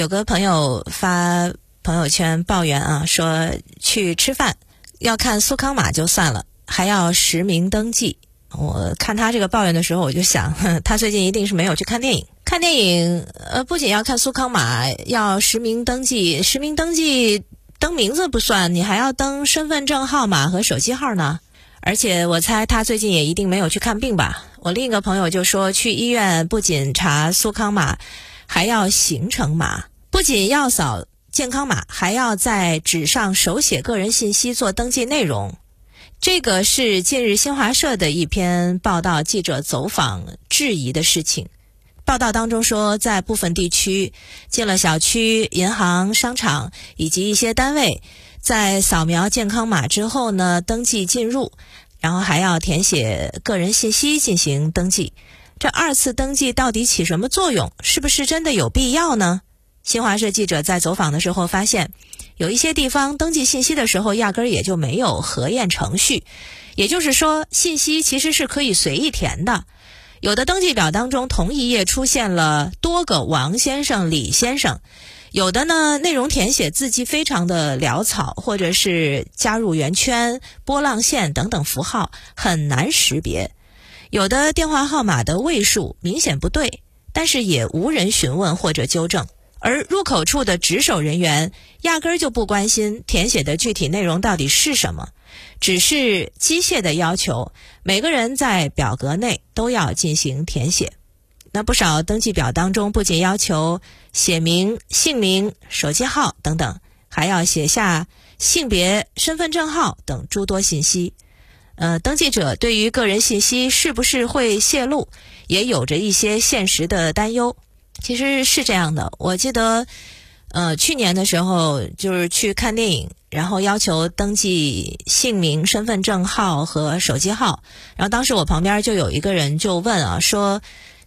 有个朋友发朋友圈抱怨啊，说去吃饭要看苏康码就算了，还要实名登记。我看他这个抱怨的时候，我就想，他最近一定是没有去看电影。看电影，呃，不仅要看苏康码，要实名登记，实名登记登名字不算，你还要登身份证号码和手机号呢。而且我猜他最近也一定没有去看病吧。我另一个朋友就说，去医院不仅查苏康码，还要行程码，不仅要扫健康码，还要在纸上手写个人信息做登记内容。这个是近日新华社的一篇报道，记者走访质疑的事情。报道当中说，在部分地区，进了小区、银行、商场以及一些单位，在扫描健康码之后呢，登记进入，然后还要填写个人信息进行登记。这二次登记到底起什么作用？是不是真的有必要呢？新华社记者在走访的时候发现。有一些地方登记信息的时候，压根儿也就没有核验程序，也就是说，信息其实是可以随意填的。有的登记表当中，同一页出现了多个王先生、李先生；有的呢，内容填写字迹非常的潦草，或者是加入圆圈、波浪线等等符号，很难识别；有的电话号码的位数明显不对，但是也无人询问或者纠正。而入口处的值守人员压根儿就不关心填写的具体内容到底是什么，只是机械的要求每个人在表格内都要进行填写。那不少登记表当中不仅要求写明姓名、手机号等等，还要写下性别、身份证号等诸多信息。呃，登记者对于个人信息是不是会泄露，也有着一些现实的担忧。其实是这样的，我记得，呃，去年的时候就是去看电影，然后要求登记姓名、身份证号和手机号，然后当时我旁边就有一个人就问啊，说，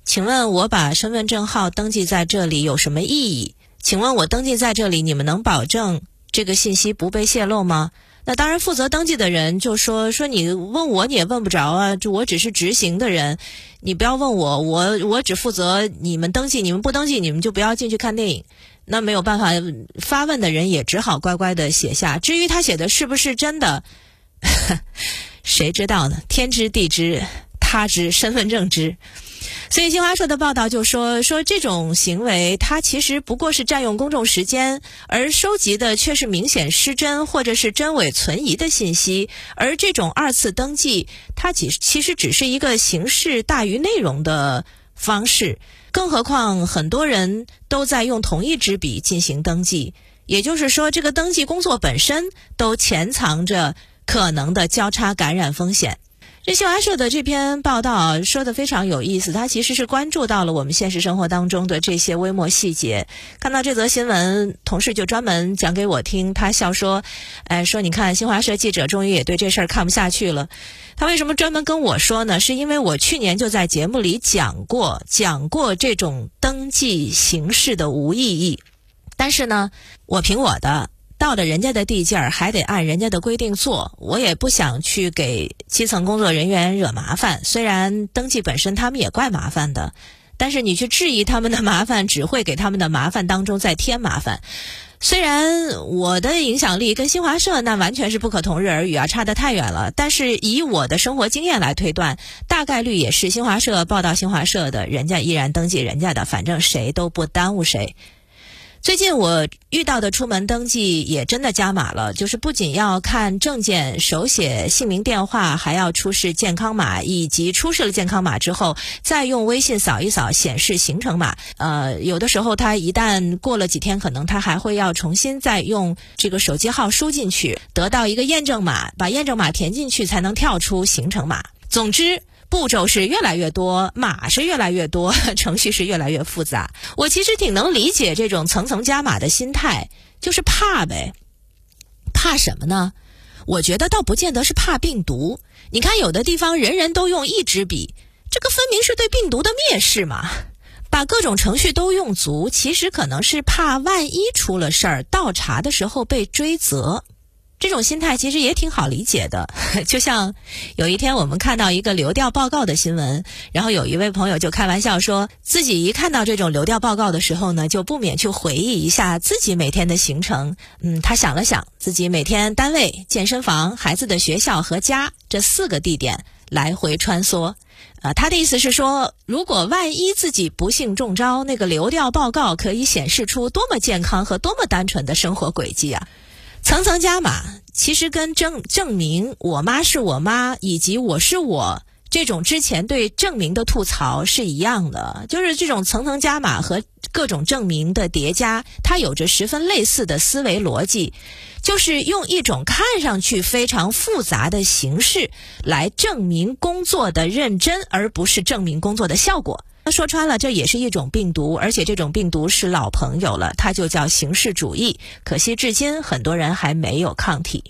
请问我把身份证号登记在这里有什么意义？请问我登记在这里，你们能保证这个信息不被泄露吗？那当然，负责登记的人就说说你问我你也问不着啊，就我只是执行的人，你不要问我，我我只负责你们登记，你们不登记，你们就不要进去看电影。那没有办法，发问的人也只好乖乖的写下。至于他写的是不是真的，谁知道呢？天知地知，他知身份证知。所以新华社的报道就说说这种行为，它其实不过是占用公众时间，而收集的却是明显失真或者是真伪存疑的信息。而这种二次登记，它其其实只是一个形式大于内容的方式。更何况很多人都在用同一支笔进行登记，也就是说，这个登记工作本身都潜藏着可能的交叉感染风险。这新华社的这篇报道说的非常有意思，它其实是关注到了我们现实生活当中的这些微末细节。看到这则新闻，同事就专门讲给我听，他笑说：“哎，说你看新华社记者终于也对这事儿看不下去了。他为什么专门跟我说呢？是因为我去年就在节目里讲过，讲过这种登记形式的无意义。但是呢，我凭我的。”到了人家的地界儿，还得按人家的规定做。我也不想去给基层工作人员惹麻烦。虽然登记本身他们也怪麻烦的，但是你去质疑他们的麻烦，只会给他们的麻烦当中再添麻烦。虽然我的影响力跟新华社那完全是不可同日而语啊，差得太远了。但是以我的生活经验来推断，大概率也是新华社报道新华社的，人家依然登记人家的，反正谁都不耽误谁。最近我遇到的出门登记也真的加码了，就是不仅要看证件、手写姓名、电话，还要出示健康码，以及出示了健康码之后，再用微信扫一扫显示行程码。呃，有的时候他一旦过了几天，可能他还会要重新再用这个手机号输进去，得到一个验证码，把验证码填进去才能跳出行程码。总之。步骤是越来越多，码是越来越多，程序是越来越复杂。我其实挺能理解这种层层加码的心态，就是怕呗。怕什么呢？我觉得倒不见得是怕病毒。你看，有的地方人人都用一支笔，这个分明是对病毒的蔑视嘛。把各种程序都用足，其实可能是怕万一出了事儿，倒查的时候被追责。这种心态其实也挺好理解的。就像有一天我们看到一个流调报告的新闻，然后有一位朋友就开玩笑说，自己一看到这种流调报告的时候呢，就不免去回忆一下自己每天的行程。嗯，他想了想，自己每天单位、健身房、孩子的学校和家这四个地点来回穿梭。啊，他的意思是说，如果万一自己不幸中招，那个流调报告可以显示出多么健康和多么单纯的生活轨迹啊！层层加码，其实跟证证明我妈是我妈以及我是我这种之前对证明的吐槽是一样的，就是这种层层加码和各种证明的叠加，它有着十分类似的思维逻辑。就是用一种看上去非常复杂的形式来证明工作的认真，而不是证明工作的效果。那说穿了，这也是一种病毒，而且这种病毒是老朋友了，它就叫形式主义。可惜至今很多人还没有抗体。